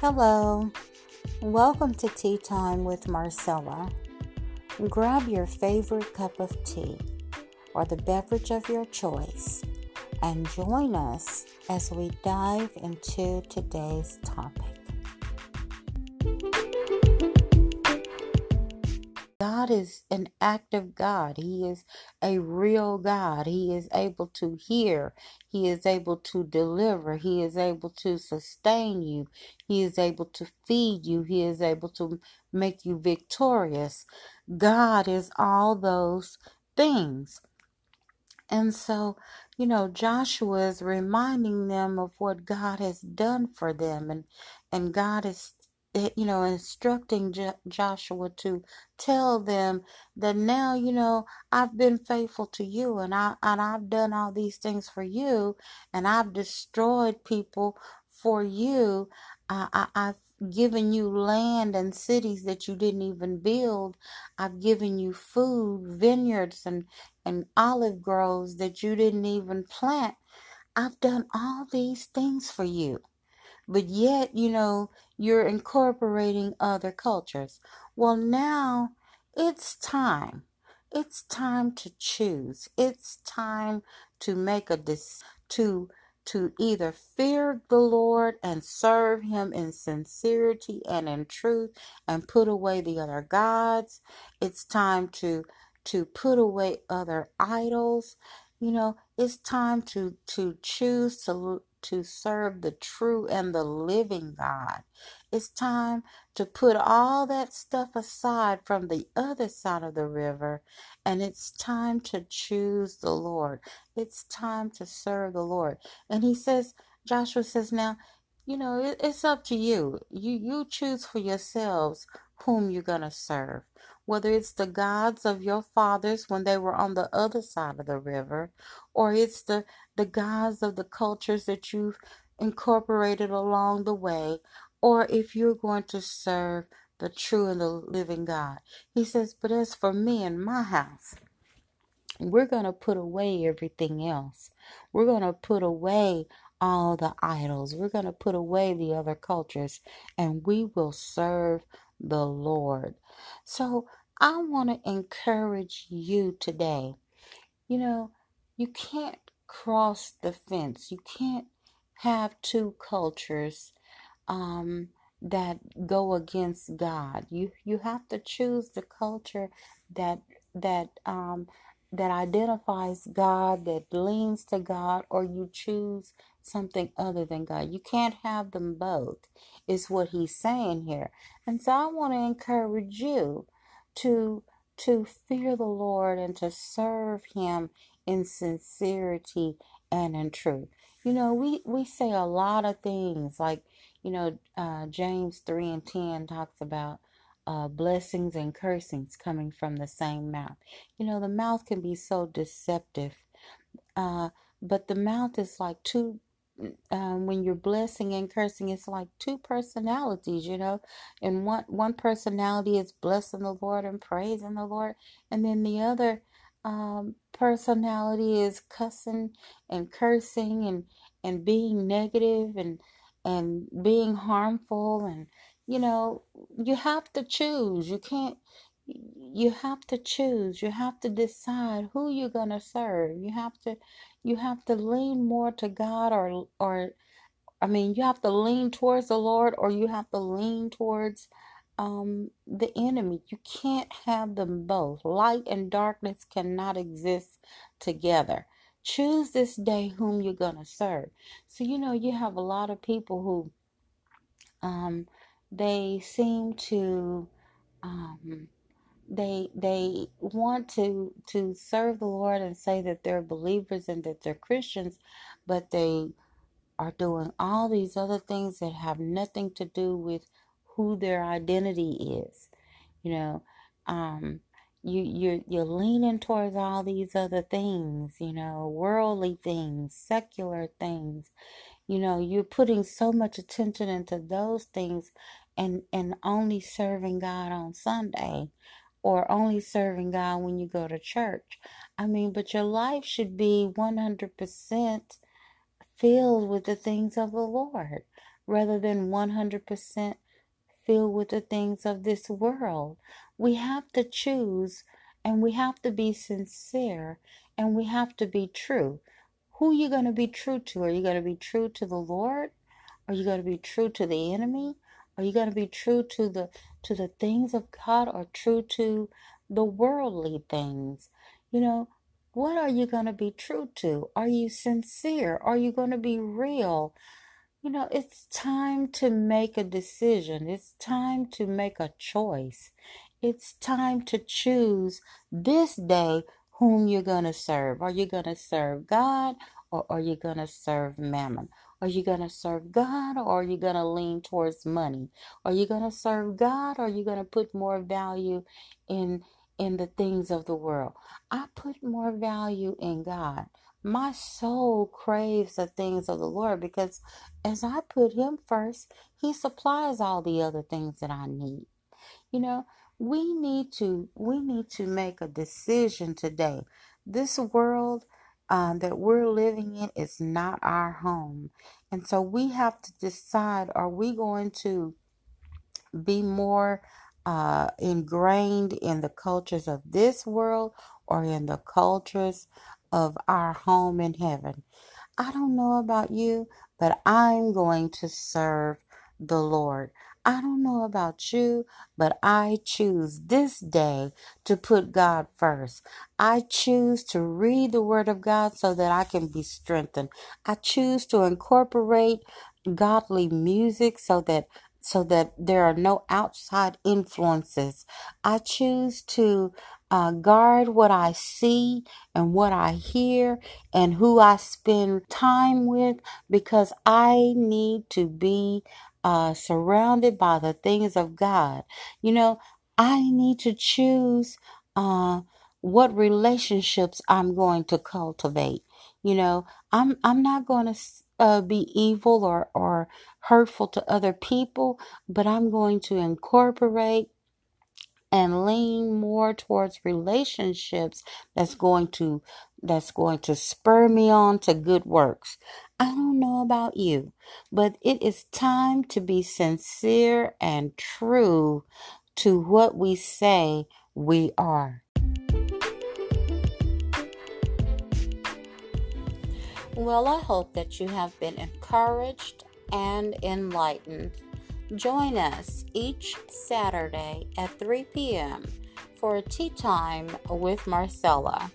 Hello, welcome to Tea Time with Marcella. Grab your favorite cup of tea or the beverage of your choice and join us as we dive into today's topic. God is an active God. He is a real God. He is able to hear. He is able to deliver. He is able to sustain you. He is able to feed you. He is able to make you victorious. God is all those things. And so, you know, Joshua is reminding them of what God has done for them and and God is you know, instructing Joshua to tell them that now, you know, I've been faithful to you and I and I've done all these things for you and I've destroyed people for you. I, I, I've given you land and cities that you didn't even build. I've given you food, vineyards and, and olive groves that you didn't even plant. I've done all these things for you but yet, you know, you're incorporating other cultures. Well, now it's time. It's time to choose. It's time to make a decision to to either fear the Lord and serve him in sincerity and in truth and put away the other gods. It's time to to put away other idols. You know, it's time to to choose to to serve the true and the living God. It's time to put all that stuff aside from the other side of the river and it's time to choose the Lord. It's time to serve the Lord. And he says, Joshua says, now, you know, it, it's up to you. You you choose for yourselves whom you're going to serve. Whether it's the gods of your fathers when they were on the other side of the river, or it's the, the gods of the cultures that you've incorporated along the way, or if you're going to serve the true and the living God. He says, But as for me and my house, we're going to put away everything else. We're going to put away all the idols. We're going to put away the other cultures and we will serve the Lord. So I want to encourage you today. You know, you can't cross the fence. You can't have two cultures um, that go against God. You you have to choose the culture that that um, that identifies God, that leans to God, or you choose something other than God. You can't have them both, is what he's saying here. And so I want to encourage you to to fear the Lord and to serve him in sincerity and in truth. You know, we, we say a lot of things like, you know, uh, James 3 and 10 talks about uh, blessings and cursings coming from the same mouth. You know, the mouth can be so deceptive, uh, but the mouth is like two. Um, when you're blessing and cursing, it's like two personalities, you know. And one one personality is blessing the Lord and praising the Lord, and then the other um, personality is cussing and cursing and and being negative and and being harmful and you know, you have to choose. You can't, you have to choose. You have to decide who you're going to serve. You have to, you have to lean more to God or, or, I mean, you have to lean towards the Lord or you have to lean towards um, the enemy. You can't have them both. Light and darkness cannot exist together. Choose this day whom you're going to serve. So, you know, you have a lot of people who, um, they seem to um, they they want to to serve the Lord and say that they're believers and that they're Christians, but they are doing all these other things that have nothing to do with who their identity is. You know, um, you you're you're leaning towards all these other things, you know, worldly things, secular things, you know, you're putting so much attention into those things and and only serving God on Sunday or only serving God when you go to church. I mean, but your life should be 100% filled with the things of the Lord. rather than 100% filled with the things of this world. We have to choose and we have to be sincere and we have to be true. Who are you going to be true to? Are you going to be true to the Lord? Are you going to be true to the enemy? Are you going to be true to the to the things of God or true to the worldly things? You know, what are you going to be true to? Are you sincere? Are you going to be real? You know, it's time to make a decision. It's time to make a choice. It's time to choose this day whom you're going to serve. Are you going to serve God or are you going to serve mammon? Are you going to serve God or are you going to lean towards money? Are you going to serve God or are you going to put more value in in the things of the world? I put more value in God. My soul craves the things of the Lord because as I put him first, he supplies all the other things that I need. You know, we need to we need to make a decision today. This world um, that we're living in is not our home, and so we have to decide: Are we going to be more uh, ingrained in the cultures of this world, or in the cultures of our home in heaven? I don't know about you, but I'm going to serve the Lord. I don't know about you, but I choose this day to put God first. I choose to read the Word of God so that I can be strengthened. I choose to incorporate godly music so that so that there are no outside influences. I choose to uh, guard what I see and what I hear and who I spend time with because I need to be uh, surrounded by the things of God. You know, I need to choose uh, what relationships I'm going to cultivate. You know, I'm I'm not going to uh, be evil or or hurtful to other people, but I'm going to incorporate and lean more towards relationships that's going to that's going to spur me on to good works. I don't know about you, but it is time to be sincere and true to what we say we are. Well, I hope that you have been encouraged and enlightened. Join us each Saturday at 3 p.m. for a tea time with Marcella.